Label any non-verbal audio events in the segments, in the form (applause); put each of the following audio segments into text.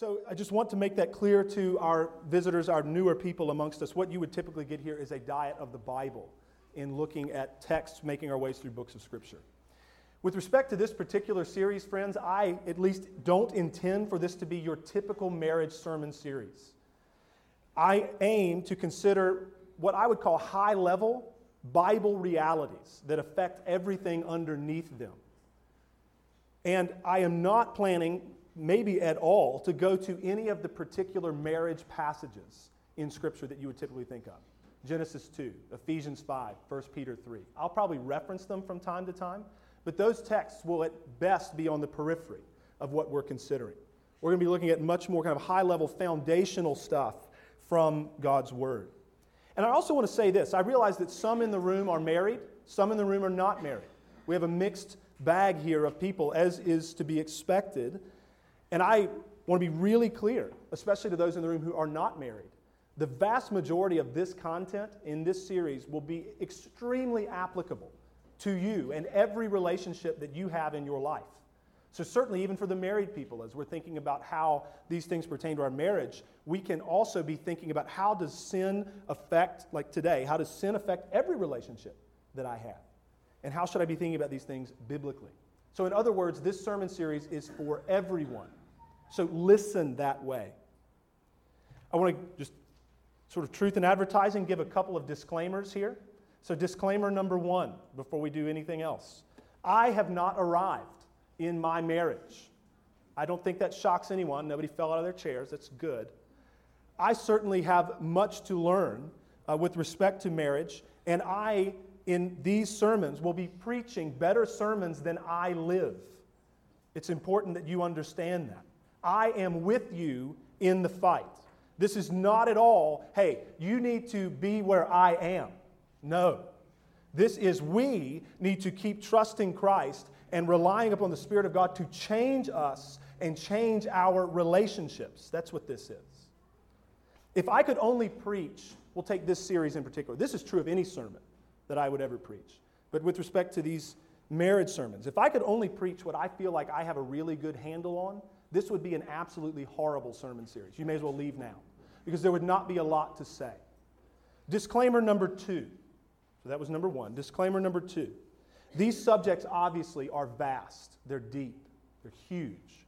So I just want to make that clear to our visitors, our newer people amongst us. What you would typically get here is a diet of the Bible in looking at texts, making our ways through books of Scripture. With respect to this particular series, friends, I at least don't intend for this to be your typical marriage sermon series. I aim to consider what I would call high level Bible realities that affect everything underneath them. And I am not planning, maybe at all, to go to any of the particular marriage passages in Scripture that you would typically think of. Genesis 2, Ephesians 5, 1 Peter 3. I'll probably reference them from time to time, but those texts will at best be on the periphery of what we're considering. We're going to be looking at much more kind of high level foundational stuff from God's Word. And I also want to say this I realize that some in the room are married, some in the room are not married. We have a mixed bag here of people, as is to be expected. And I want to be really clear, especially to those in the room who are not married. The vast majority of this content in this series will be extremely applicable to you and every relationship that you have in your life. So, certainly, even for the married people, as we're thinking about how these things pertain to our marriage, we can also be thinking about how does sin affect, like today, how does sin affect every relationship that I have? And how should I be thinking about these things biblically? So, in other words, this sermon series is for everyone. So, listen that way. I want to just sort of truth in advertising, give a couple of disclaimers here. So, disclaimer number one before we do anything else I have not arrived in my marriage. I don't think that shocks anyone. Nobody fell out of their chairs. That's good. I certainly have much to learn uh, with respect to marriage, and I, in these sermons, will be preaching better sermons than I live. It's important that you understand that. I am with you in the fight. This is not at all, hey, you need to be where I am. No. This is we need to keep trusting Christ and relying upon the Spirit of God to change us and change our relationships. That's what this is. If I could only preach, we'll take this series in particular. This is true of any sermon that I would ever preach. But with respect to these marriage sermons, if I could only preach what I feel like I have a really good handle on, this would be an absolutely horrible sermon series. You may as well leave now because there would not be a lot to say. Disclaimer number two. So that was number one. Disclaimer number two. These subjects obviously are vast, they're deep, they're huge.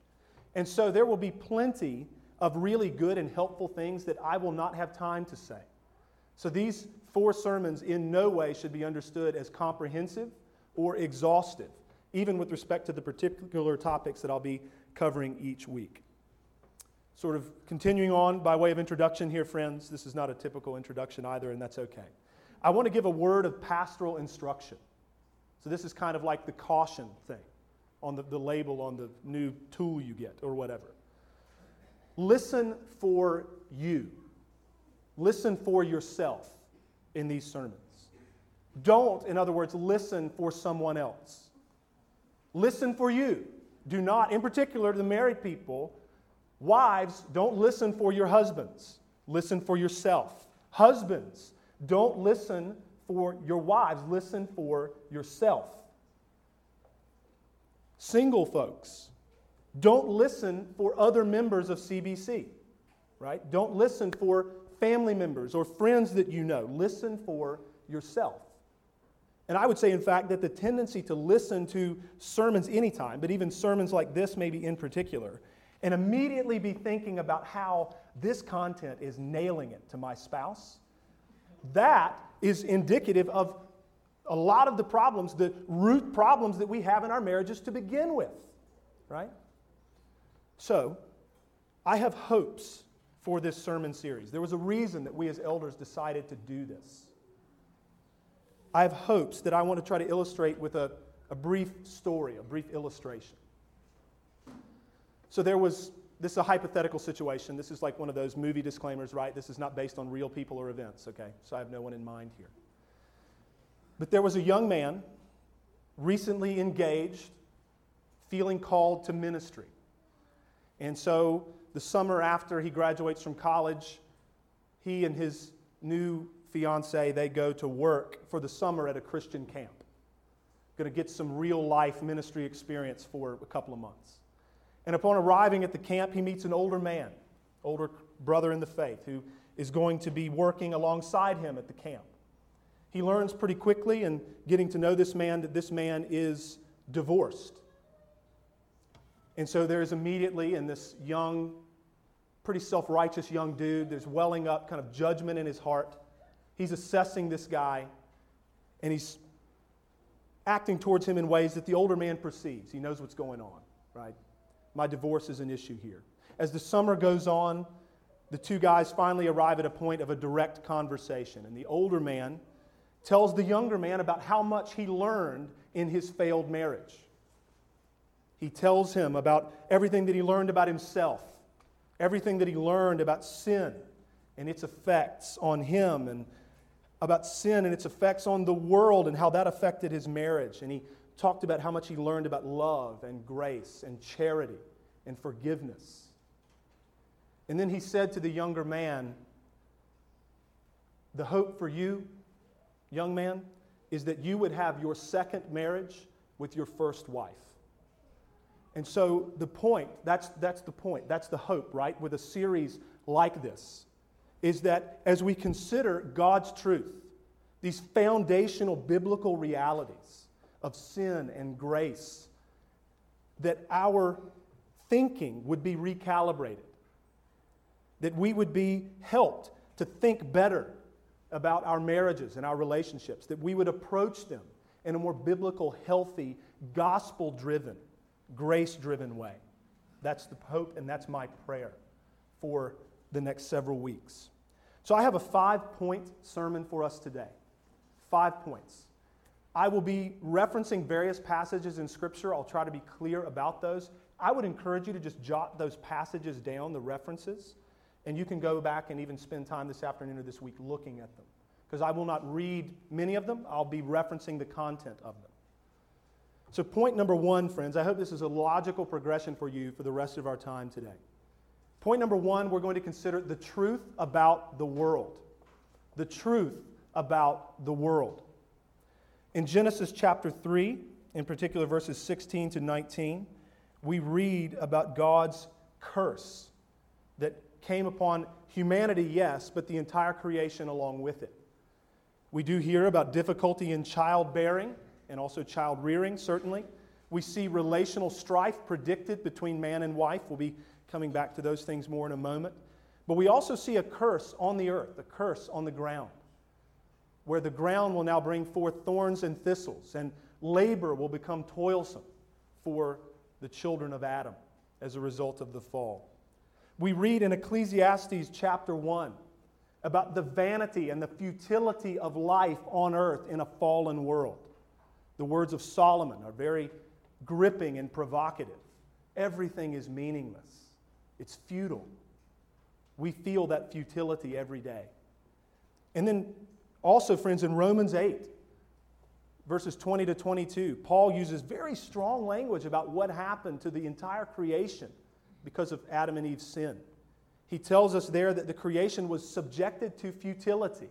And so there will be plenty of really good and helpful things that I will not have time to say. So these four sermons in no way should be understood as comprehensive or exhaustive, even with respect to the particular topics that I'll be covering each week. Sort of continuing on by way of introduction here, friends. This is not a typical introduction either, and that's okay. I want to give a word of pastoral instruction. So this is kind of like the caution thing on the, the label on the new tool you get or whatever. Listen for you. Listen for yourself in these sermons. Don't, in other words, listen for someone else. Listen for you. Do not, in particular to the married people, wives, don't listen for your husbands. Listen for yourself. Husbands, don't listen for your wives, listen for yourself. Single folks, don't listen for other members of CBC, right? Don't listen for family members or friends that you know. Listen for yourself. And I would say, in fact, that the tendency to listen to sermons anytime, but even sermons like this, maybe in particular, and immediately be thinking about how this content is nailing it to my spouse, that is indicative of a lot of the problems, the root problems that we have in our marriages to begin with, right? So, I have hopes for this sermon series. There was a reason that we as elders decided to do this. I have hopes that I want to try to illustrate with a, a brief story, a brief illustration. So, there was this is a hypothetical situation. This is like one of those movie disclaimers, right? This is not based on real people or events, okay? So I have no one in mind here. But there was a young man, recently engaged, feeling called to ministry. And so the summer after he graduates from college, he and his new fiance, they go to work for the summer at a Christian camp. Going to get some real life ministry experience for a couple of months. And upon arriving at the camp, he meets an older man, older brother in the faith, who is going to be working alongside him at the camp. He learns pretty quickly in getting to know this man that this man is divorced. And so there's immediately in this young, pretty self righteous young dude, there's welling up kind of judgment in his heart. He's assessing this guy, and he's acting towards him in ways that the older man perceives. He knows what's going on, right? My divorce is an issue here. As the summer goes on, the two guys finally arrive at a point of a direct conversation. And the older man tells the younger man about how much he learned in his failed marriage. He tells him about everything that he learned about himself, everything that he learned about sin and its effects on him, and about sin and its effects on the world and how that affected his marriage. And he talked about how much he learned about love and grace and charity and forgiveness. And then he said to the younger man, The hope for you, young man, is that you would have your second marriage with your first wife. And so the point, that's, that's the point, that's the hope, right, with a series like this, is that as we consider God's truth, these foundational biblical realities of sin and grace, that our thinking would be recalibrated, that we would be helped to think better about our marriages and our relationships, that we would approach them in a more biblical, healthy, gospel driven, grace driven way. That's the hope, and that's my prayer for the next several weeks. So, I have a five point sermon for us today. Five points. I will be referencing various passages in Scripture. I'll try to be clear about those. I would encourage you to just jot those passages down, the references, and you can go back and even spend time this afternoon or this week looking at them. Because I will not read many of them, I'll be referencing the content of them. So, point number one, friends, I hope this is a logical progression for you for the rest of our time today. Point number one, we're going to consider the truth about the world. The truth about the world. In Genesis chapter 3, in particular verses 16 to 19, we read about God's curse that came upon humanity, yes, but the entire creation along with it. We do hear about difficulty in childbearing and also child rearing, certainly. We see relational strife predicted between man and wife. We'll be coming back to those things more in a moment. But we also see a curse on the earth, a curse on the ground, where the ground will now bring forth thorns and thistles, and labor will become toilsome for the children of Adam as a result of the fall. We read in Ecclesiastes chapter 1 about the vanity and the futility of life on earth in a fallen world. The words of Solomon are very gripping and provocative. Everything is meaningless, it's futile. We feel that futility every day. And then also, friends, in Romans 8, verses 20 to 22, Paul uses very strong language about what happened to the entire creation because of Adam and Eve's sin. He tells us there that the creation was subjected to futility.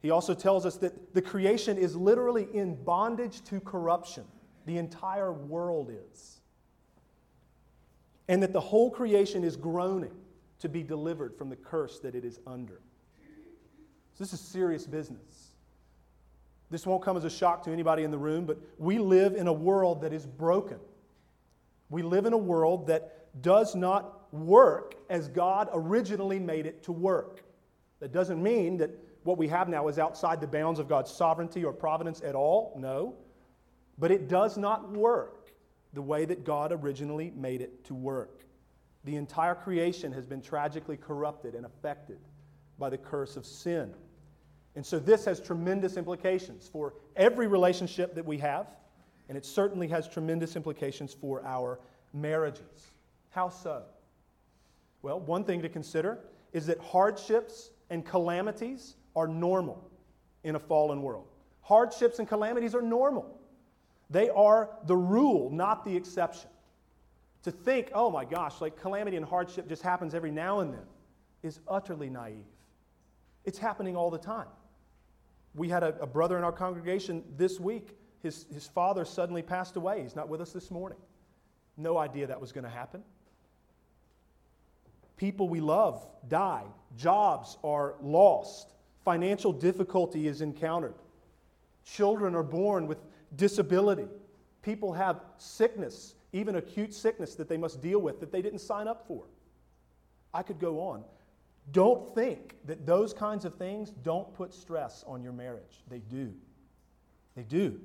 He also tells us that the creation is literally in bondage to corruption. The entire world is. And that the whole creation is groaning to be delivered from the curse that it is under. So, this is serious business. This won't come as a shock to anybody in the room, but we live in a world that is broken. We live in a world that does not work as God originally made it to work. That doesn't mean that what we have now is outside the bounds of God's sovereignty or providence at all. No. But it does not work the way that God originally made it to work. The entire creation has been tragically corrupted and affected by the curse of sin. And so this has tremendous implications for every relationship that we have, and it certainly has tremendous implications for our marriages. How so? Well, one thing to consider is that hardships and calamities are normal in a fallen world. Hardships and calamities are normal. They are the rule, not the exception. To think, oh my gosh, like calamity and hardship just happens every now and then is utterly naive. It's happening all the time. We had a, a brother in our congregation this week. His, his father suddenly passed away. He's not with us this morning. No idea that was going to happen. People we love die, jobs are lost, financial difficulty is encountered, children are born with disability, people have sickness, even acute sickness that they must deal with that they didn't sign up for. I could go on. Don't think that those kinds of things don't put stress on your marriage. They do. They do.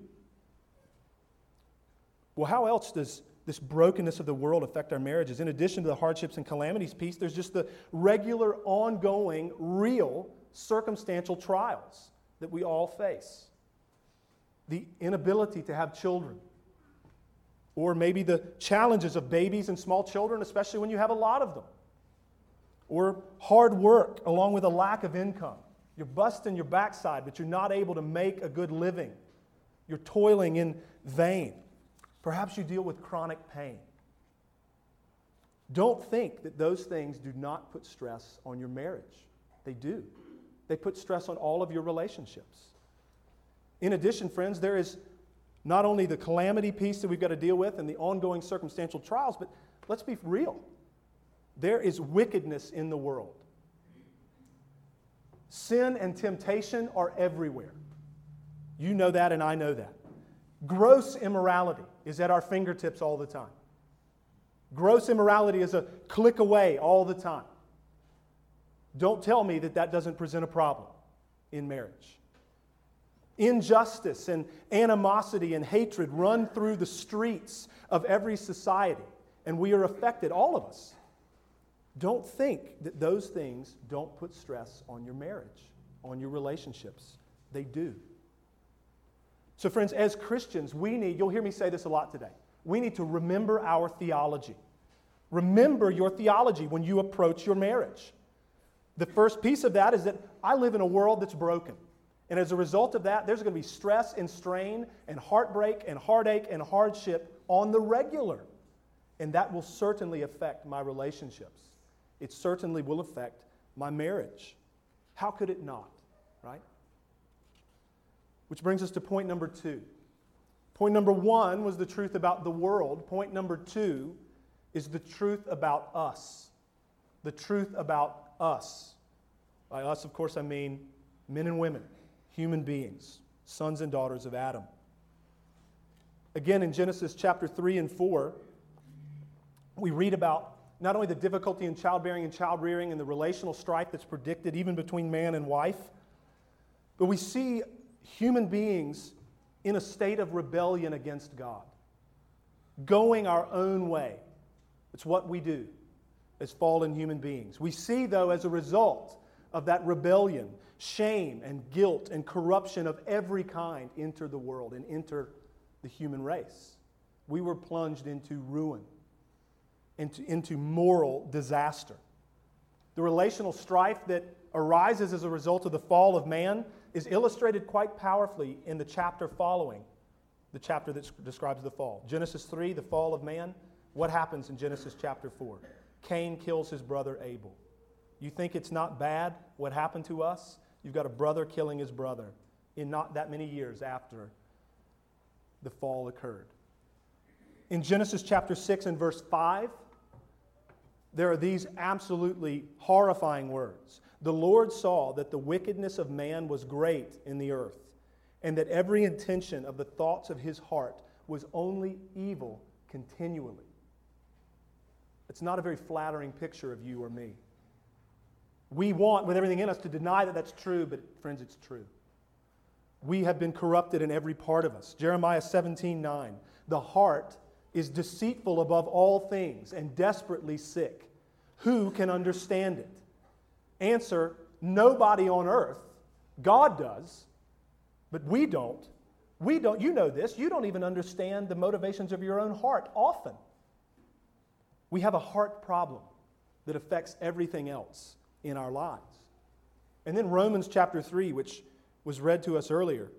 Well, how else does this brokenness of the world affect our marriages? In addition to the hardships and calamities piece, there's just the regular, ongoing, real circumstantial trials that we all face. The inability to have children, or maybe the challenges of babies and small children, especially when you have a lot of them or hard work along with a lack of income. You're busting your backside, but you're not able to make a good living. You're toiling in vain. Perhaps you deal with chronic pain. Don't think that those things do not put stress on your marriage. They do. They put stress on all of your relationships. In addition, friends, there is not only the calamity piece that we've got to deal with and the ongoing circumstantial trials, but let's be real. There is wickedness in the world. Sin and temptation are everywhere. You know that, and I know that. Gross immorality is at our fingertips all the time. Gross immorality is a click away all the time. Don't tell me that that doesn't present a problem in marriage. Injustice and animosity and hatred run through the streets of every society, and we are affected, all of us. Don't think that those things don't put stress on your marriage, on your relationships. They do. So, friends, as Christians, we need, you'll hear me say this a lot today, we need to remember our theology. Remember your theology when you approach your marriage. The first piece of that is that I live in a world that's broken. And as a result of that, there's going to be stress and strain and heartbreak and heartache and hardship on the regular. And that will certainly affect my relationships it certainly will affect my marriage. How could it not, right? Which brings us to point number two. Point number one was the truth about the world. Point number two is the truth about us. The truth about us. By us, of course, I mean men and women, human beings, sons and daughters of Adam. Again, in Genesis chapter 3 and 4, we read about not only the difficulty in childbearing and child rearing and the relational strife that's predicted even between man and wife, but we see human beings in a state of rebellion against God, going our own way. It's what we do as fallen human beings. We see, though, as a result of that rebellion, shame and guilt and corruption of every kind enter the world and enter the human race. We were plunged into ruin into, into moral disaster. The relational strife that arises as a result of the fall of man is illustrated quite powerfully in the chapter following, the chapter that describes the fall. Genesis 3, the fall of man. What happens in Genesis chapter 4? Cain kills his brother Abel. You think it's not bad what happened to us? You've got a brother killing his brother in not that many years after the fall occurred. In Genesis chapter 6 and verse 5, there are these absolutely horrifying words. The Lord saw that the wickedness of man was great in the earth, and that every intention of the thoughts of his heart was only evil continually. It's not a very flattering picture of you or me. We want, with everything in us, to deny that that's true, but friends, it's true. We have been corrupted in every part of us. Jeremiah 17 9. The heart is deceitful above all things and desperately sick. Who can understand it? Answer Nobody on earth. God does, but we don't. We don't. You know this. You don't even understand the motivations of your own heart often. We have a heart problem that affects everything else in our lives. And then Romans chapter 3, which was read to us earlier,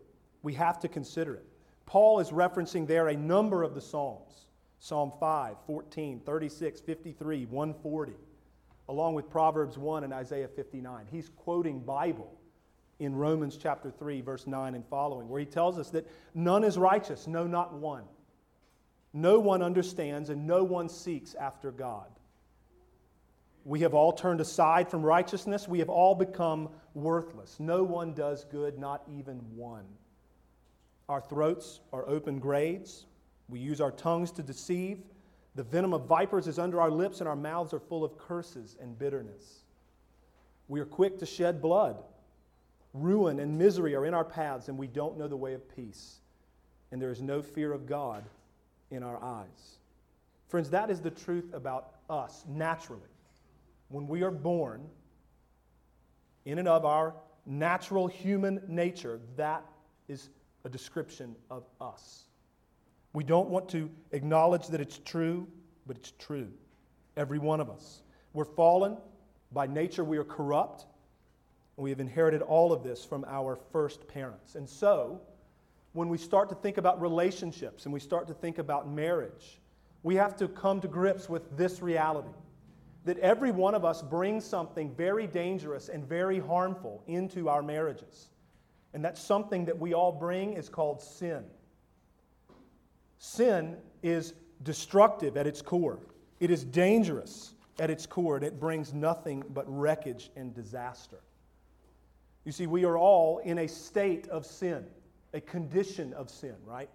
we have to consider it. Paul is referencing there a number of the Psalms. Psalm 5, 14, 36, 53, 140, along with Proverbs 1 and Isaiah 59. He's quoting Bible in Romans chapter 3, verse 9 and following, where he tells us that none is righteous, no, not one. No one understands and no one seeks after God. We have all turned aside from righteousness. We have all become worthless. No one does good, not even one. Our throats are open graves. We use our tongues to deceive. The venom of vipers is under our lips, and our mouths are full of curses and bitterness. We are quick to shed blood. Ruin and misery are in our paths, and we don't know the way of peace. And there is no fear of God in our eyes. Friends, that is the truth about us naturally when we are born, in and of our natural human nature, that is a description of us. We don't want to acknowledge that it's true, but it's true. Every one of us. We're fallen. By nature, we are corrupt. And we have inherited all of this from our first parents. And so, when we start to think about relationships and we start to think about marriage, we have to come to grips with this reality that every one of us brings something very dangerous and very harmful into our marriages. And that something that we all bring is called sin. Sin is destructive at its core, it is dangerous at its core, and it brings nothing but wreckage and disaster. You see, we are all in a state of sin, a condition of sin, right?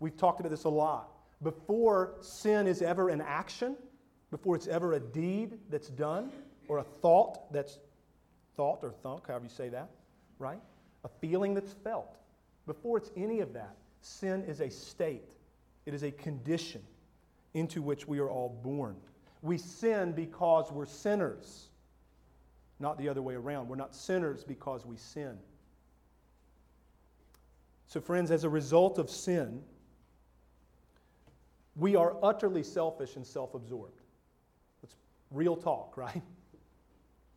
We've talked about this a lot. Before sin is ever an action, before it's ever a deed that's done or a thought that's thought or thunk, however you say that, right? A feeling that's felt. Before it's any of that, sin is a state, it is a condition into which we are all born. We sin because we're sinners, not the other way around. We're not sinners because we sin. So, friends, as a result of sin, we are utterly selfish and self absorbed. Real talk, (laughs) right?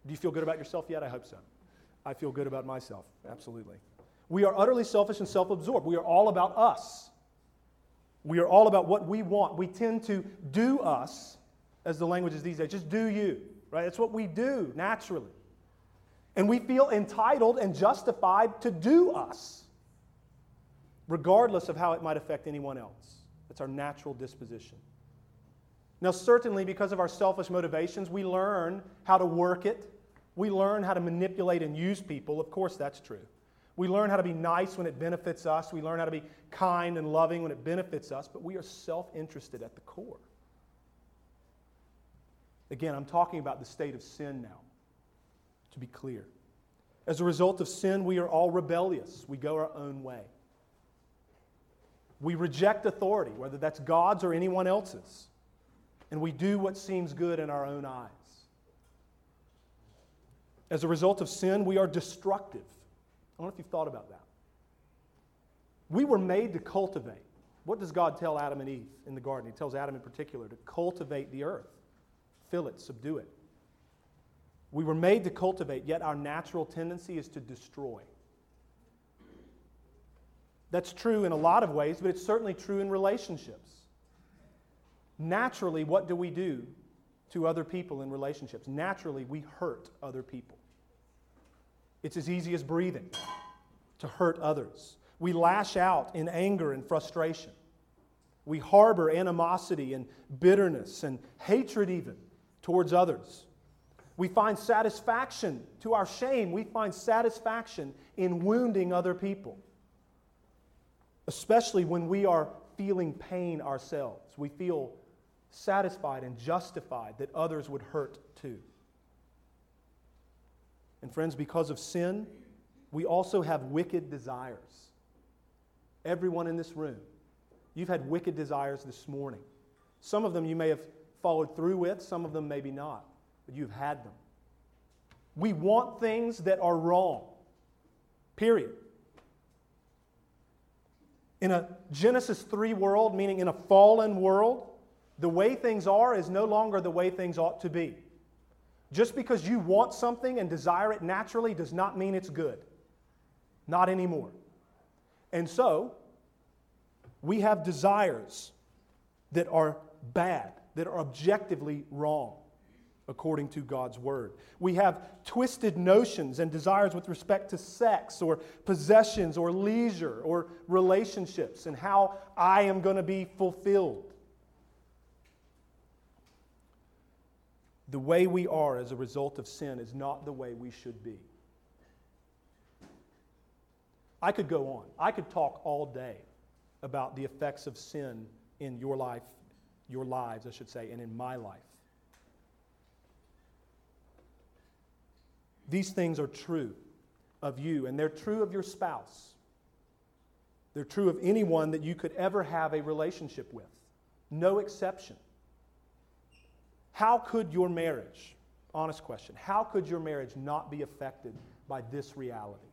Do you feel good about yourself yet? I hope so. I feel good about myself, absolutely. We are utterly selfish and self absorbed. We are all about us. We are all about what we want. We tend to do us, as the language is these days, just do you, right? That's what we do naturally. And we feel entitled and justified to do us, regardless of how it might affect anyone else. That's our natural disposition. Now, certainly, because of our selfish motivations, we learn how to work it. We learn how to manipulate and use people. Of course, that's true. We learn how to be nice when it benefits us. We learn how to be kind and loving when it benefits us, but we are self interested at the core. Again, I'm talking about the state of sin now, to be clear. As a result of sin, we are all rebellious. We go our own way. We reject authority, whether that's God's or anyone else's and we do what seems good in our own eyes. As a result of sin, we are destructive. I don't know if you've thought about that. We were made to cultivate. What does God tell Adam and Eve in the garden? He tells Adam in particular to cultivate the earth, fill it, subdue it. We were made to cultivate, yet our natural tendency is to destroy. That's true in a lot of ways, but it's certainly true in relationships naturally, what do we do to other people in relationships? Naturally, we hurt other people. It's as easy as breathing to hurt others. We lash out in anger and frustration. We harbor animosity and bitterness and hatred, even towards others. We find satisfaction to our shame. We find satisfaction in wounding other people, especially when we are feeling pain ourselves. We feel satisfied and justified that others would hurt too. And friends, because of sin, we also have wicked desires. Everyone in this room, you've had wicked desires this morning. Some of them you may have followed through with, some of them maybe not, but you've had them. We want things that are wrong, period. In a Genesis 3 world, meaning in a fallen world, the way things are is no longer the way things ought to be. Just because you want something and desire it naturally does not mean it's good. Not anymore. And so, we have desires that are bad, that are objectively wrong. according to God's word. We have twisted notions and desires with respect to sex or possessions or leisure or relationships and how I am going to be fulfilled. The way we are as a result of sin is not the way we should be. I could go on. I could talk all day about the effects of sin in your life, your lives, I should say, and in my life. These things are true of you, and they're true of your spouse. They're true of anyone that you could ever have a relationship with, no exception. How could your marriage, honest question, how could your marriage not be affected by this reality?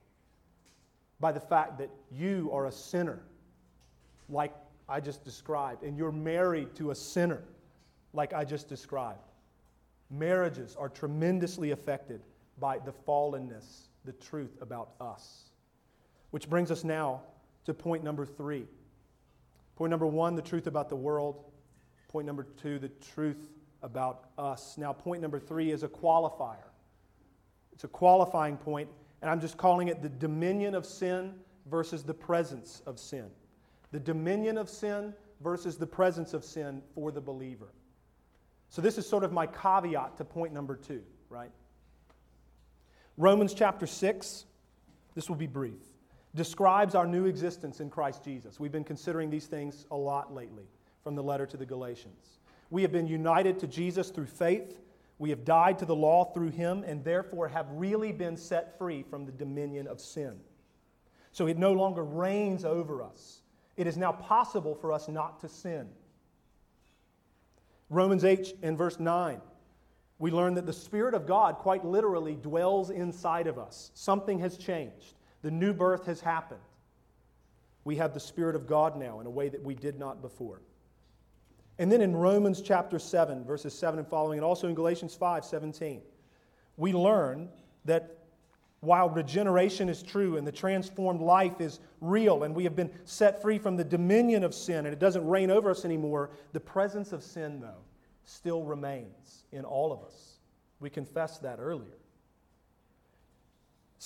By the fact that you are a sinner, like I just described, and you're married to a sinner, like I just described. Marriages are tremendously affected by the fallenness, the truth about us. Which brings us now to point number three. Point number one, the truth about the world. Point number two, the truth about us. Now, point number three is a qualifier. It's a qualifying point, and I'm just calling it the dominion of sin versus the presence of sin. The dominion of sin versus the presence of sin for the believer. So, this is sort of my caveat to point number two, right? Romans chapter 6, this will be brief, describes our new existence in Christ Jesus. We've been considering these things a lot lately from the letter to the Galatians. We have been united to Jesus through faith. We have died to the law through him, and therefore have really been set free from the dominion of sin. So it no longer reigns over us. It is now possible for us not to sin. Romans 8 and verse 9 we learn that the Spirit of God quite literally dwells inside of us. Something has changed, the new birth has happened. We have the Spirit of God now in a way that we did not before. And then in Romans chapter 7, verses 7 and following, and also in Galatians 5 17, we learn that while regeneration is true and the transformed life is real and we have been set free from the dominion of sin and it doesn't reign over us anymore, the presence of sin, though, still remains in all of us. We confessed that earlier.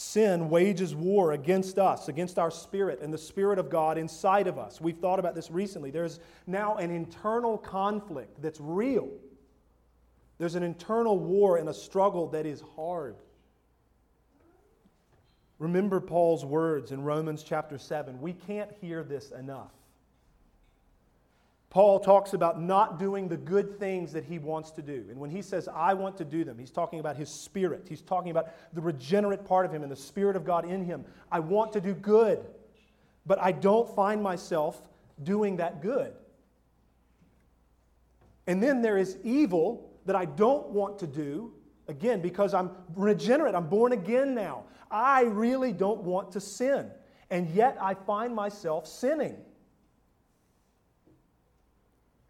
Sin wages war against us, against our spirit and the Spirit of God inside of us. We've thought about this recently. There's now an internal conflict that's real. There's an internal war and a struggle that is hard. Remember Paul's words in Romans chapter 7. We can't hear this enough. Paul talks about not doing the good things that he wants to do. And when he says, I want to do them, he's talking about his spirit. He's talking about the regenerate part of him and the Spirit of God in him. I want to do good, but I don't find myself doing that good. And then there is evil that I don't want to do, again, because I'm regenerate, I'm born again now. I really don't want to sin. And yet I find myself sinning.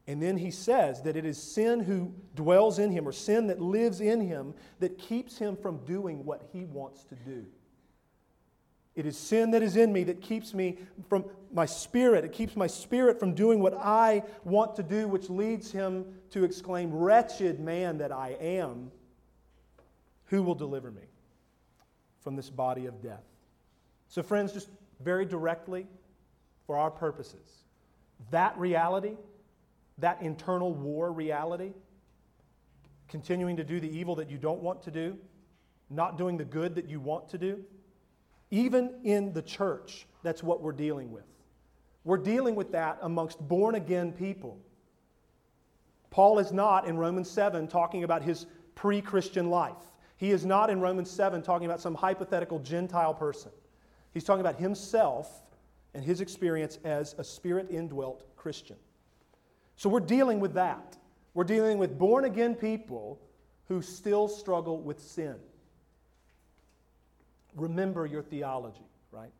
And then he says that it is sin who dwells in him, or sin that lives in him, that keeps him from doing what he wants to do. It is sin that is in me that keeps me from my spirit. It keeps my spirit from doing what I want to do, which leads him to exclaim, Wretched man that I am, who will deliver me from this body of death? So, friends, just very directly, for our purposes, that reality that internal war reality, continuing to do the evil that you don't want to do, not doing the good that you want to do. Even in the church, that's what we're dealing with. We're dealing with that amongst born again people. Paul is not in Romans 7 talking about his pre Christian life. He is not in Romans 7 talking about some hypothetical Gentile person. He's talking about himself and his experience as a spirit indwelt Christian. So we're dealing with that. We're dealing with born again people who still struggle with sin. Remember your theology, right?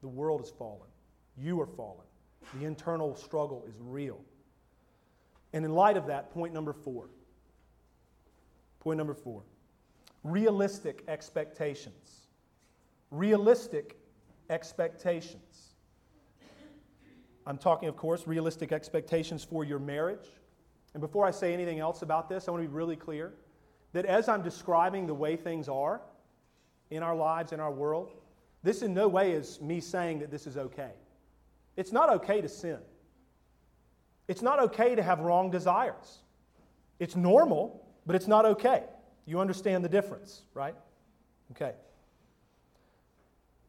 The world is fallen. You are fallen. The internal struggle is real. And in light of that, point number four. Point number four realistic expectations. Realistic expectations. I'm talking, of course, realistic expectations for your marriage And before I say anything else about this, I want to be really clear that as I'm describing the way things are in our lives, in our world, this in no way is me saying that this is okay. It's not okay to sin. It's not okay to have wrong desires. It's normal, but it's not okay. You understand the difference, right? Okay.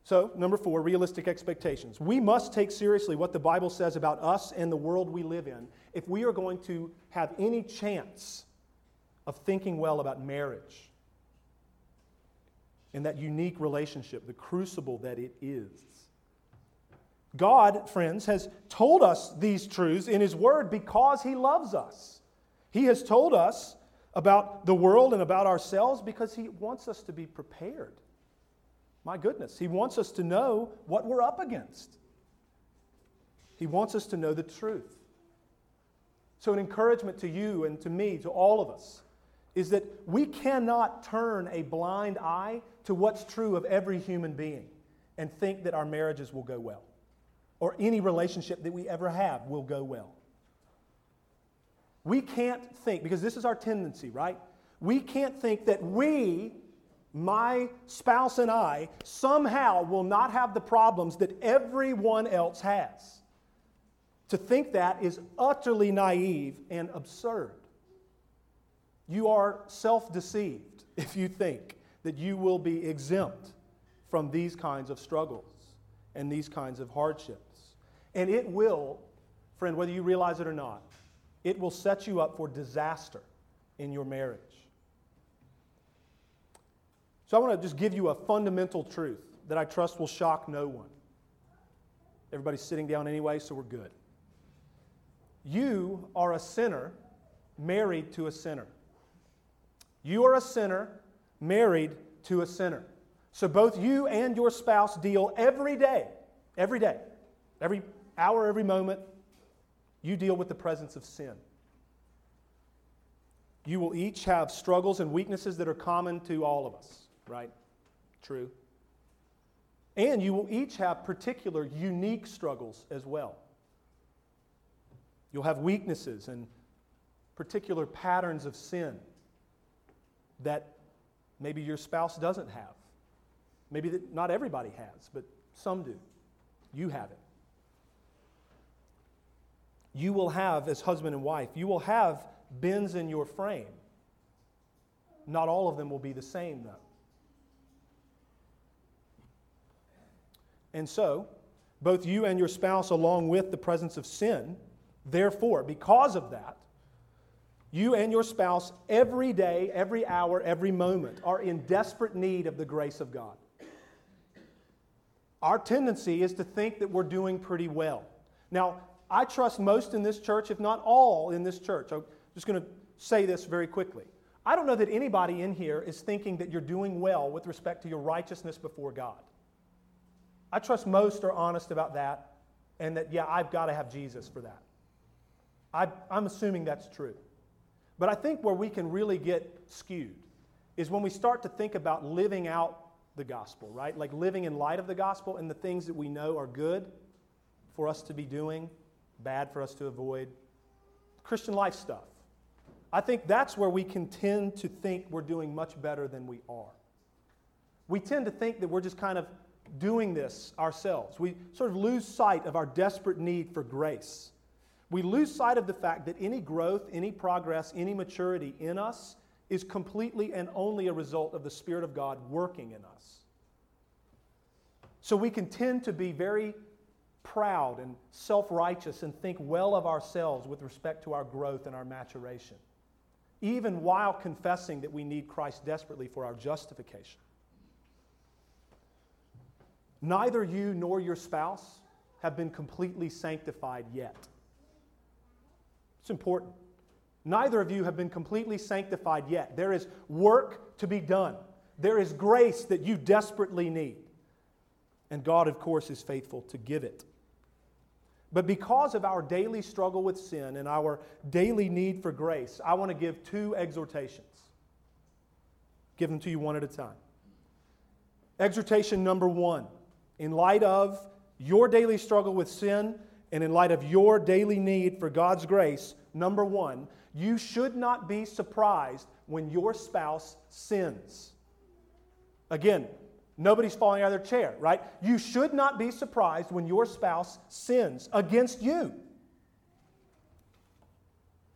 So, number four, realistic expectations. We must take seriously what the Bible says about us and the world we live in if we are going to have any chance of thinking well about marriage and that unique relationship, the crucible that it is. God, friends, has told us these truths in His Word because He loves us. He has told us about the world and about ourselves because He wants us to be prepared. My goodness, He wants us to know what we're up against. He wants us to know the truth. So, an encouragement to you and to me, to all of us, is that we cannot turn a blind eye to what's true of every human being and think that our marriages will go well or any relationship that we ever have will go well. We can't think, because this is our tendency, right? We can't think that we my spouse and I somehow will not have the problems that everyone else has. To think that is utterly naive and absurd. You are self deceived (laughs) if you think that you will be exempt from these kinds of struggles and these kinds of hardships. And it will, friend, whether you realize it or not, it will set you up for disaster in your marriage. So I want to just give you a fundamental truth that I trust will shock no one. Everybody's sitting down anyway, so we're good. You are a sinner married to a sinner. You are a sinner married to a sinner. So both you and your spouse deal every day, every day, every hour, every moment, you deal with the presence of sin. You will each have struggles and weaknesses that are common to all of us right? True. And you will each have particular, unique struggles as well. You'll have weaknesses and particular patterns of sin that maybe your spouse doesn't have. Maybe that not everybody has, but some do. You have it. You will have, as husband and wife, you will have bends in your frame. Not all of them will be the same, though. And so, both you and your spouse, along with the presence of sin, therefore, because of that, you and your spouse, every day, every hour, every moment, are in desperate need of the grace of God. Our tendency is to think that we're doing pretty well. Now, I trust most in this church, if not all in this church. I'm just going to say this very quickly. I don't know that anybody in here is thinking that you're doing well with respect to your righteousness before God. I trust most are honest about that and that, yeah, I've got to have Jesus for that. I, I'm assuming that's true. But I think where we can really get skewed is when we start to think about living out the gospel, right? Like living in light of the gospel and the things that we know are good for us to be doing, bad for us to avoid. Christian life stuff. I think that's where we can tend to think we're doing much better than we are. We tend to think that we're just kind of doing this ourselves. We sort of lose sight of our desperate need for grace. We lose sight of the fact that any growth, any progress, any maturity in us is completely and only a result of the Spirit of God working in us. So we can tend to be very proud and self righteous and think well of ourselves with respect to our growth and our maturation, even while confessing that we need Christ desperately for our justification. Neither you nor your spouse have been completely sanctified yet. It's important. Neither of you have been completely sanctified yet. There is work to be done, there is grace that you desperately need. And God, of course, is faithful to give it. But because of our daily struggle with sin and our daily need for grace, I want to give two exhortations. Give them to you one at a time. Exhortation number one in light of your daily struggle with sin and in light of your daily need for God's grace, number one, you should not be surprised when your spouse sins. Again, nobody's falling out of their chair, right? You should not be surprised when your spouse sins against you.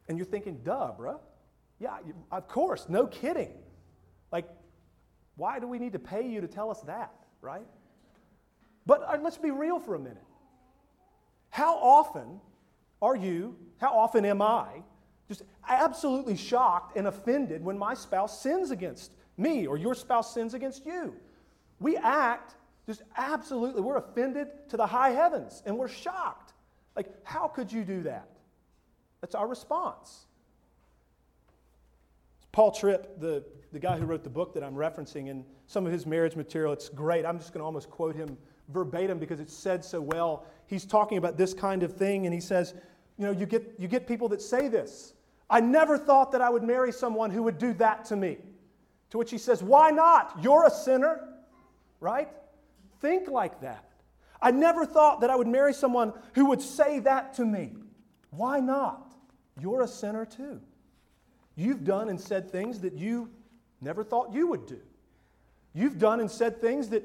And you're thinking, duh, bruh. Yeah, of course, no kidding. Like, why do we need to pay you to tell us that, right? But uh, let's be real for a minute. How often are you, how often am I, just absolutely shocked and offended when my spouse sins against me or your spouse sins against you? We act just absolutely, we're offended to the high heavens and we're shocked. Like, how could you do that? That's our response. Paul Tripp, the, the guy who wrote the book that I'm referencing, in some of his marriage material, it's great. I'm just going to almost quote him verbatim because it's said so well. He's talking about this kind of thing, and he says, You know, you get, you get people that say this. I never thought that I would marry someone who would do that to me. To which he says, Why not? You're a sinner, right? Think like that. I never thought that I would marry someone who would say that to me. Why not? You're a sinner too. You've done and said things that you never thought you would do. You've done and said things that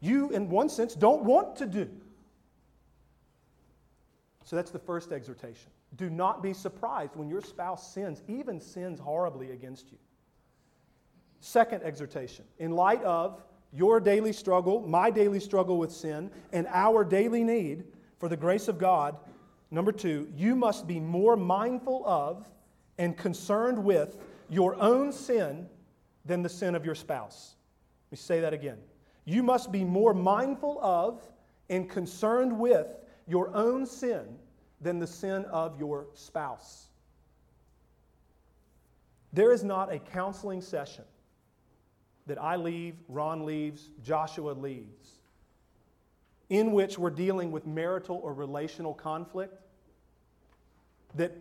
you, in one sense, don't want to do. So that's the first exhortation. Do not be surprised when your spouse sins, even sins horribly against you. Second exhortation in light of your daily struggle, my daily struggle with sin, and our daily need for the grace of God, number two, you must be more mindful of and concerned with your own sin than the sin of your spouse. Let me say that again. You must be more mindful of and concerned with your own sin than the sin of your spouse. There is not a counseling session that I leave, Ron leaves, Joshua leaves, in which we're dealing with marital or relational conflict that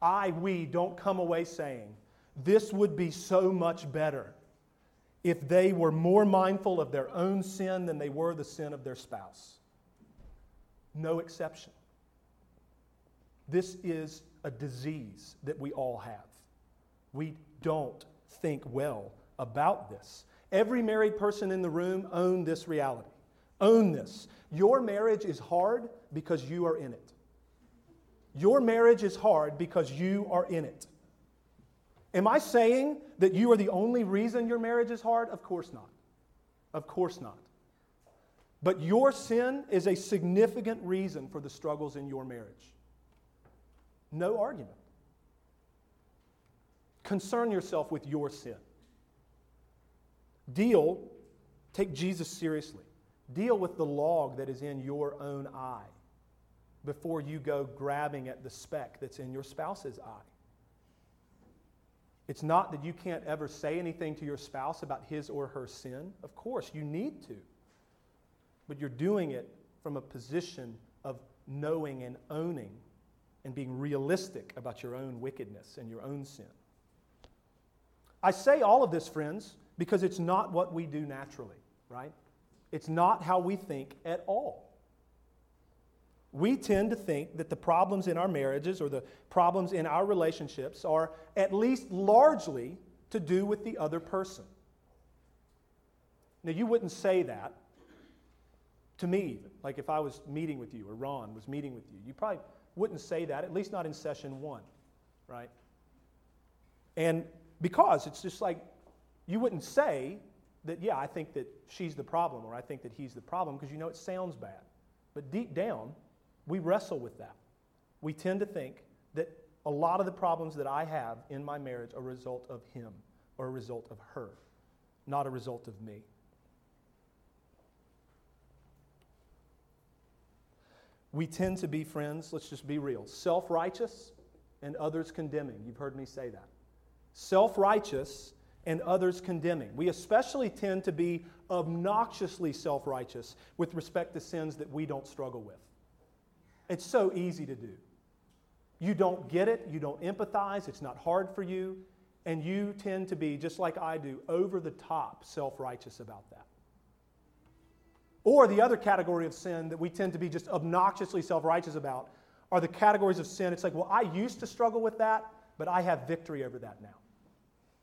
I, we don't come away saying, this would be so much better if they were more mindful of their own sin than they were the sin of their spouse. No exception. This is a disease that we all have. We don't think well about this. Every married person in the room own this reality. Own this. Your marriage is hard because you are in it. Your marriage is hard because you are in it. Am I saying that you are the only reason your marriage is hard? Of course not. Of course not. But your sin is a significant reason for the struggles in your marriage. No argument. Concern yourself with your sin. Deal, take Jesus seriously. Deal with the log that is in your own eye before you go grabbing at the speck that's in your spouse's eye. It's not that you can't ever say anything to your spouse about his or her sin. Of course, you need to. But you're doing it from a position of knowing and owning and being realistic about your own wickedness and your own sin. I say all of this, friends, because it's not what we do naturally, right? It's not how we think at all we tend to think that the problems in our marriages or the problems in our relationships are at least largely to do with the other person. Now, you wouldn't say that to me, like if I was meeting with you or Ron was meeting with you. You probably wouldn't say that, at least not in session one, right? And because it's just like you wouldn't say that, yeah, I think that she's the problem or I think that he's the problem because you know it sounds bad. But deep down, we wrestle with that. We tend to think that a lot of the problems that I have in my marriage are a result of him or a result of her, not a result of me. We tend to be friends, let's just be real, self righteous and others condemning. You've heard me say that. Self righteous and others condemning. We especially tend to be obnoxiously self righteous with respect to sins that we don't struggle with. It's so easy to do. You don't get it, you don't empathize, it's not hard for you, and you tend to be, just like I do, over the top self righteous about that. Or the other category of sin that we tend to be just obnoxiously self righteous about are the categories of sin. It's like, well, I used to struggle with that, but I have victory over that now.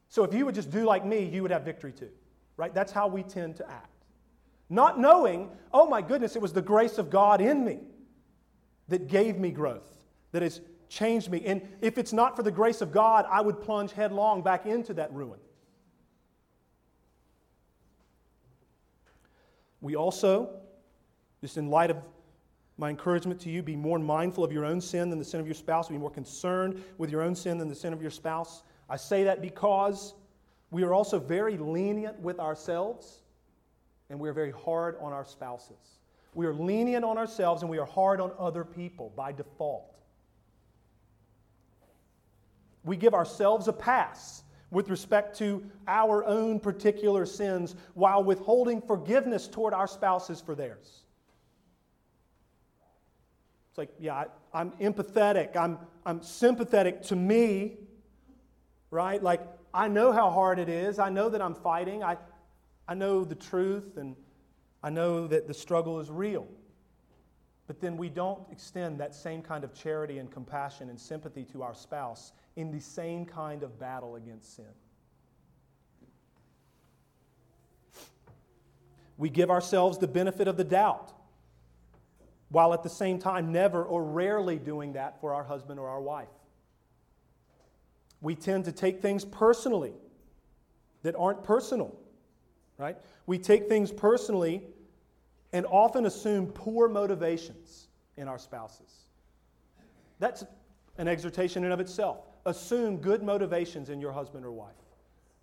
So if you would just do like me, you would have victory too, right? That's how we tend to act. Not knowing, oh my goodness, it was the grace of God in me that gave me growth, that has changed me. And if it's not for the grace of God, I would plunge headlong back into that ruin. We also, just in light of my encouragement to you, be more mindful of your own sin than the sin of your spouse, be more concerned with your own sin than the sin of your spouse. I say that because we are also very lenient with ourselves and we are very hard on our spouses. We are lenient on ourselves and we are hard on other people by default. We give ourselves a pass with respect to our own particular sins while withholding forgiveness toward our spouses for theirs. It's like, yeah, I, am empathetic, I'm, I'm sympathetic to me, right? Like, I know how hard it is, I know that I'm fighting, I, I know the truth, and I know that the struggle is real. But then we don't extend that same kind of charity and compassion and sympathy to our spouse in the same kind of battle against sin. We give ourselves the benefit of the doubt, while at the same time never or rarely doing that for our husband or our wife. We tend to take things personally that aren't personal, right? We take things personally and often assume poor motivations in our spouses. That's an exhortation in of itself. Assume good motivations in your husband or wife.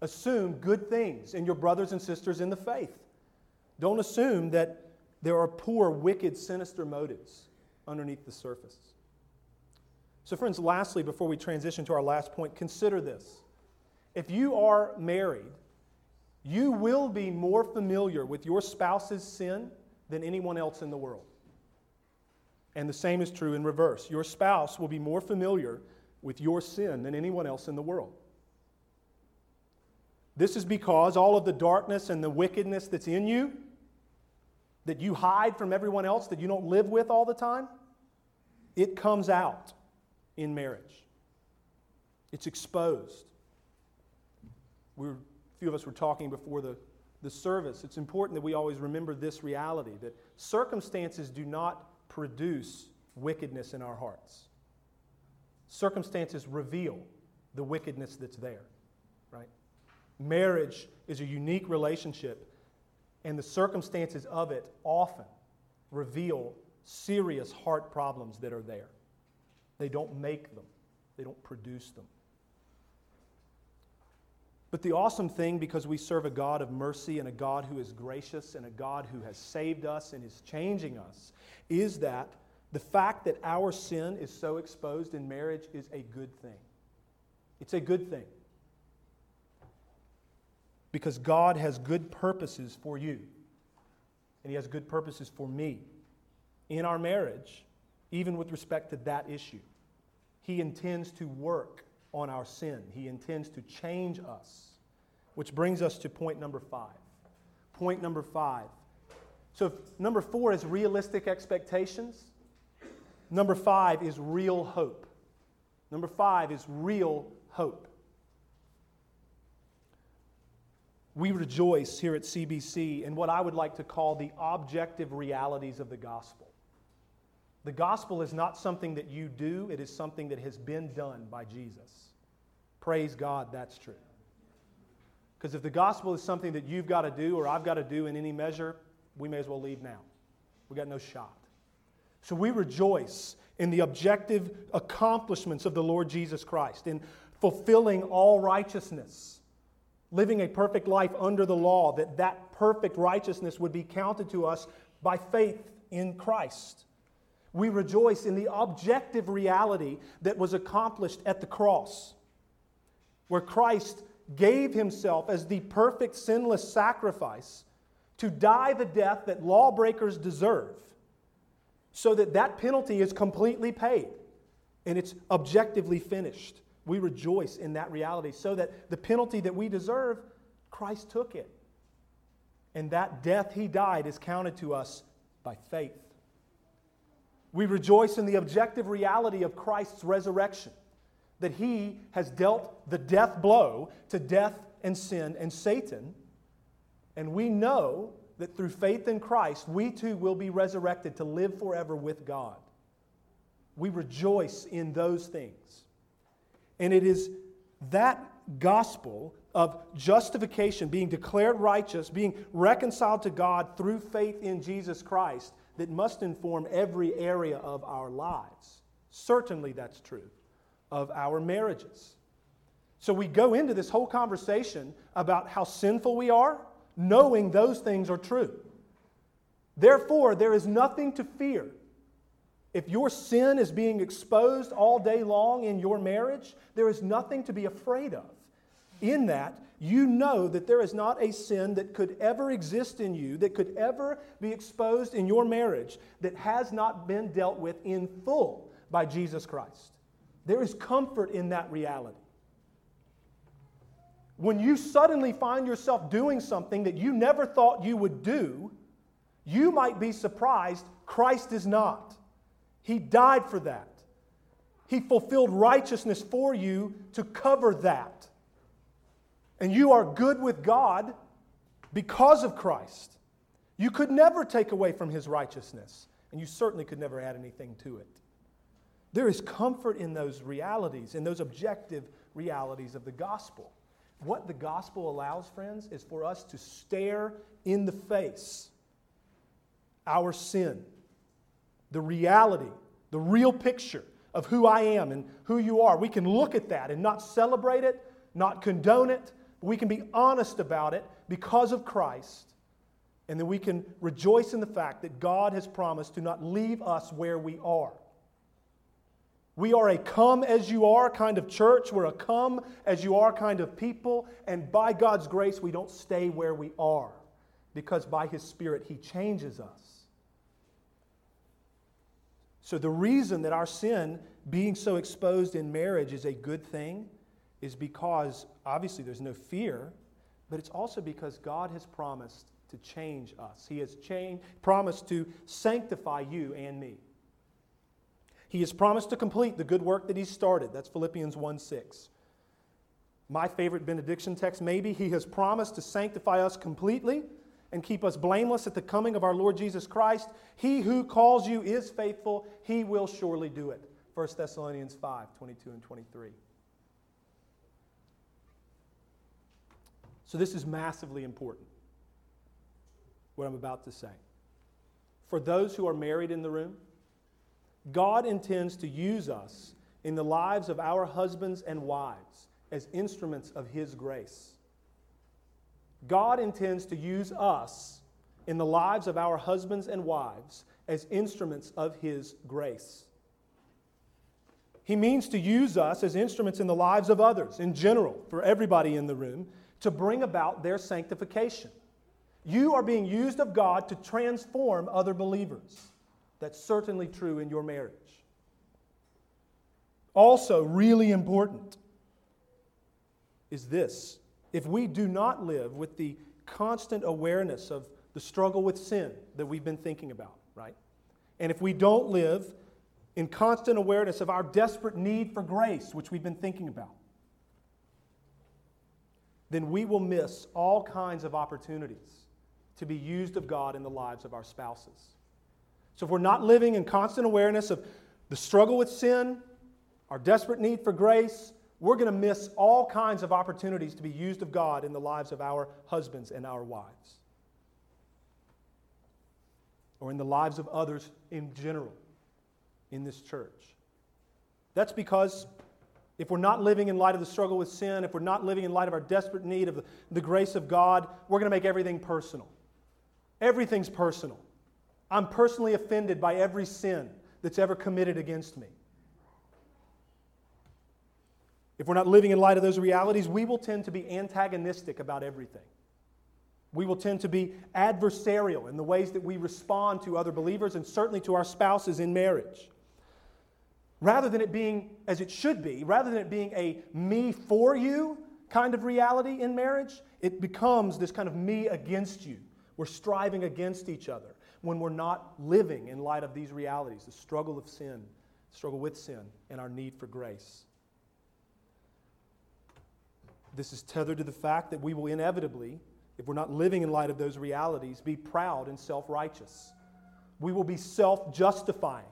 Assume good things in your brothers and sisters in the faith. Don't assume that there are poor, wicked, sinister motives underneath the surface. So, friends, lastly, before we transition to our last point, consider this. If you are married, you will be more familiar with your spouse's sin than anyone else in the world. And the same is true in reverse. Your spouse will be more familiar with your sin than anyone else in the world. This is because all of the darkness and the wickedness that's in you, that you hide from everyone else, that you don't live with all the time, it comes out in marriage. It's exposed. We were, few of us were talking before the, the service. It's important that we always remember this reality that circumstances do not produce wickedness in our hearts. Circumstances reveal the wickedness that's there, right? Marriage is a unique relationship, and the circumstances of it often reveal serious heart problems that are there. They don't make them, they don't produce them. But the awesome thing, because we serve a God of mercy and a God who is gracious and a God who has saved us and is changing us, is that the fact that our sin is so exposed in marriage is a good thing. It's a good thing. Because God has good purposes for you, and He has good purposes for me in our marriage, even with respect to that issue. He intends to work on our sin, He intends to change us. Which brings us to point number five. Point number five. So, number four is realistic expectations. Number five is real hope. Number five is real hope. We rejoice here at CBC in what I would like to call the objective realities of the gospel. The gospel is not something that you do, it is something that has been done by Jesus. Praise God, that's true. Because if the gospel is something that you've got to do or I've got to do in any measure, we may as well leave now. We got no shot. So we rejoice in the objective accomplishments of the Lord Jesus Christ, in fulfilling all righteousness, living a perfect life under the law, that that perfect righteousness would be counted to us by faith in Christ. We rejoice in the objective reality that was accomplished at the cross, where Christ gave himself as the perfect sinless sacrifice to die the death that lawbreakers deserve so that that penalty is completely paid and it's objectively finished. We rejoice in that reality so that the penalty that we deserve, Christ took it. And that death he died is counted to us by faith. We rejoice in the objective reality of Christ's resurrection, that he has dealt the death blow to death and sin and Satan. And we know that through faith in Christ, we too will be resurrected to live forever with God. We rejoice in those things. And it is that gospel of justification, being declared righteous, being reconciled to God through faith in Jesus Christ, that must inform every area of our lives. Certainly, that's true of our marriages. So, we go into this whole conversation about how sinful we are, knowing those things are true. Therefore, there is nothing to fear. If your sin is being exposed all day long in your marriage, there is nothing to be afraid of. In that, you know that there is not a sin that could ever exist in you, that could ever be exposed in your marriage, that has not been dealt with in full by Jesus Christ. There is comfort in that reality. When you suddenly find yourself doing something that you never thought you would do, you might be surprised Christ is not. He died for that. He fulfilled righteousness for you to cover that and you are good with God because of Christ. You could never take away from his righteousness, and you certainly could never add anything to it. There is comfort in those realities, in those objective realities of the gospel. What the gospel allows, friends, is for us to stare in the face our sin, the reality, the real picture of who I am and who you are. We can look at that and not celebrate it, not condone it, we can be honest about it because of Christ, and then we can rejoice in the fact that God has promised to not leave us where we are. We are a come as you are kind of church. We're a come as you are kind of people. And by God's grace, we don't stay where we are because by His Spirit, He changes us. So, the reason that our sin being so exposed in marriage is a good thing is because obviously there's no fear, but it's also because God has promised to change us. He has changed, promised to sanctify you and me. He has promised to complete the good work that He started. That's Philippians 1 6. My favorite benediction text, maybe, He has promised to sanctify us completely and keep us blameless at the coming of our Lord Jesus Christ. He who calls you is faithful, He will surely do it. 1 Thessalonians 5 22 and 23. So, this is massively important, what I'm about to say. For those who are married in the room, God intends to use us in the lives of our husbands and wives as instruments of His grace. God intends to use us in the lives of our husbands and wives as instruments of His grace. He means to use us as instruments in the lives of others in general, for everybody in the room, to bring about their sanctification. You are being used of God to transform other believers. That's certainly true in your marriage. Also, really important is this if we do not live with the constant awareness of the struggle with sin that we've been thinking about, right? And if we don't live in constant awareness of our desperate need for grace, which we've been thinking about, then we will miss all kinds of opportunities to be used of God in the lives of our spouses. So if we're not living in constant awareness of the struggle with sin, our desperate need for grace, we're going to miss all kinds of opportunities to be used of God in the lives of our husbands and our wives. Or in the lives of others in general in this church. That's because if we're not living in light of the struggle with sin, if we're not living in light of our desperate need of the, the grace of God, we're going to make everything personal. Everything's personal. I'm personally offended by every sin that's ever committed against me. If we're not living in light of those realities, we will tend to be antagonistic about everything. We will tend to be adversarial in the ways that we respond to other believers and certainly to our spouses in marriage. Rather than it being as it should be, rather than it being a me for you kind of reality in marriage, it becomes this kind of me against you, we're striving against each other, when we're not living in light of these realities the struggle of sin, struggle with sin, and our need for grace. This is tethered to the fact that we will inevitably, if we're not living in light of those realities, be proud and self righteous. We will be self justifying,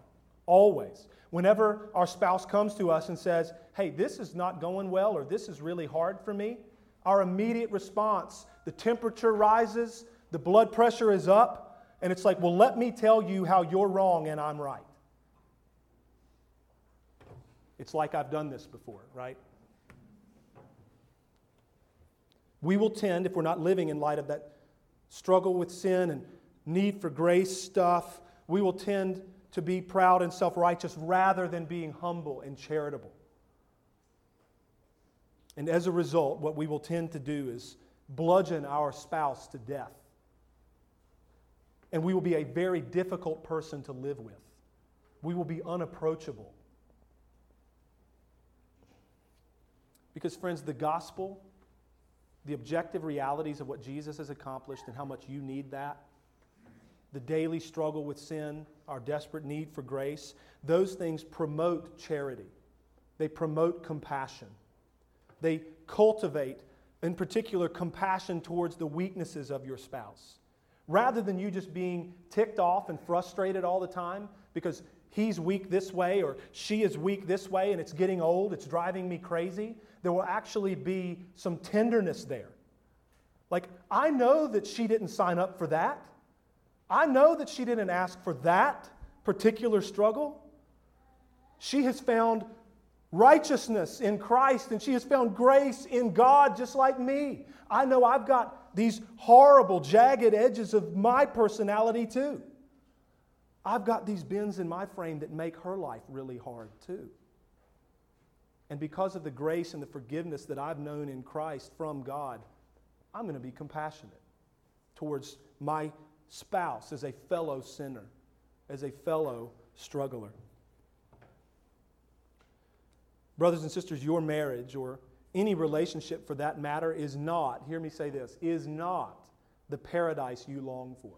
always. Whenever our spouse comes to us and says, Hey, this is not going well, or this is really hard for me, our immediate response, the temperature rises, the blood pressure is up, and it's like, Well, let me tell you how you're wrong and I'm right. It's like I've done this before, right? We will tend, if we're not living in light of that struggle with sin and need for grace stuff, we will tend to be proud and self righteous rather than being humble and charitable. And as a result, what we will tend to do is bludgeon our spouse to death. And we will be a very difficult person to live with. We will be unapproachable. Because, friends, the gospel the objective realities of what Jesus has accomplished and how much you need that, the daily struggle with sin, our desperate need for grace, those things promote charity. They promote compassion. They cultivate, in particular, compassion towards the weaknesses of your spouse. Rather than you just being ticked off and frustrated all the time because he's weak this way or she is weak this way and it's getting old, it's driving me crazy, there will actually be some tenderness there. Like, I know that she didn't sign up for that. I know that she didn't ask for that particular struggle. She has found righteousness in Christ and she has found grace in God just like me. I know I've got these horrible, jagged edges of my personality too. I've got these bends in my frame that make her life really hard too. And because of the grace and the forgiveness that I've known in Christ from God, I'm going to be compassionate towards my spouse as a fellow sinner, as a fellow struggler. Brothers and sisters, your marriage or any relationship for that matter is not, hear me say this, is not the paradise you long for.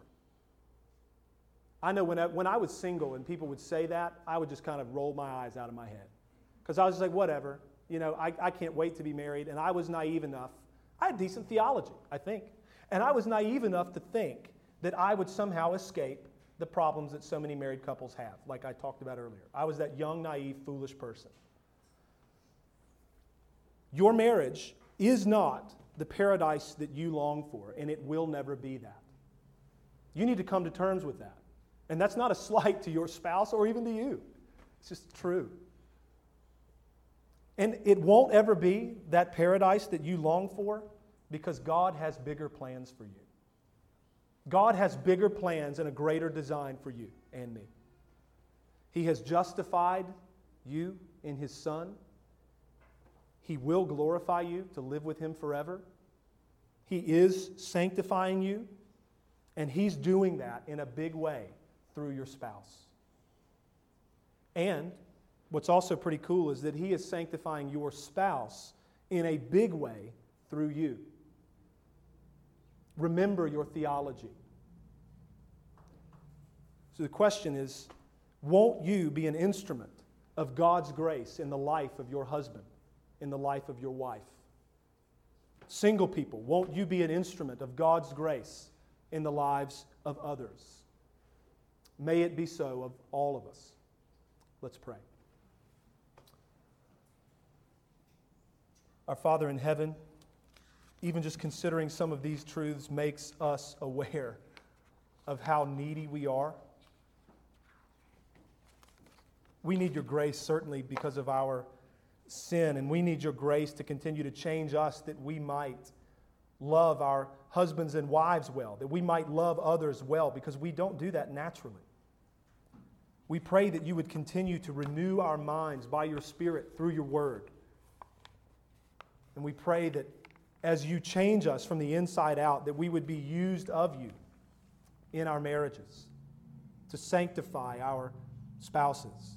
I know when I, when I was single and people would say that, I would just kind of roll my eyes out of my head. Because I was just like, whatever, you know, I, I can't wait to be married. And I was naive enough. I had decent theology, I think. And I was naive enough to think that I would somehow escape the problems that so many married couples have, like I talked about earlier. I was that young, naive, foolish person. Your marriage is not the paradise that you long for, and it will never be that. You need to come to terms with that. And that's not a slight to your spouse or even to you, it's just true. And it won't ever be that paradise that you long for because God has bigger plans for you. God has bigger plans and a greater design for you and me. He has justified you in His Son. He will glorify you to live with Him forever. He is sanctifying you, and He's doing that in a big way through your spouse. And What's also pretty cool is that he is sanctifying your spouse in a big way through you. Remember your theology. So the question is won't you be an instrument of God's grace in the life of your husband, in the life of your wife? Single people, won't you be an instrument of God's grace in the lives of others? May it be so of all of us. Let's pray. Our Father in heaven, even just considering some of these truths makes us aware of how needy we are. We need your grace, certainly, because of our sin, and we need your grace to continue to change us that we might love our husbands and wives well, that we might love others well, because we don't do that naturally. We pray that you would continue to renew our minds by your Spirit through your word and we pray that as you change us from the inside out, that we would be used of you in our marriages to sanctify our spouses.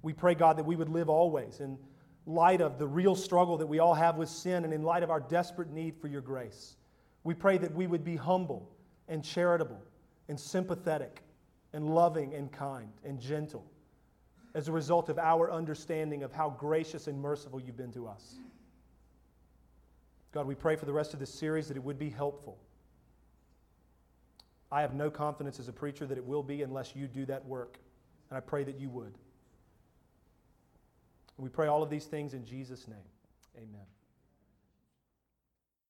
We pray, God, that we would live always in light of the real struggle that we all have with sin and in light of our desperate need for your grace. We pray that we would be humble and charitable and sympathetic and loving and kind and gentle as a result of our understanding of how gracious and merciful you've been to us. God, we pray for the rest of this series that it would be helpful. I have no confidence as a preacher that it will be unless you do that work, and I pray that you would. We pray all of these things in Jesus' name. Amen.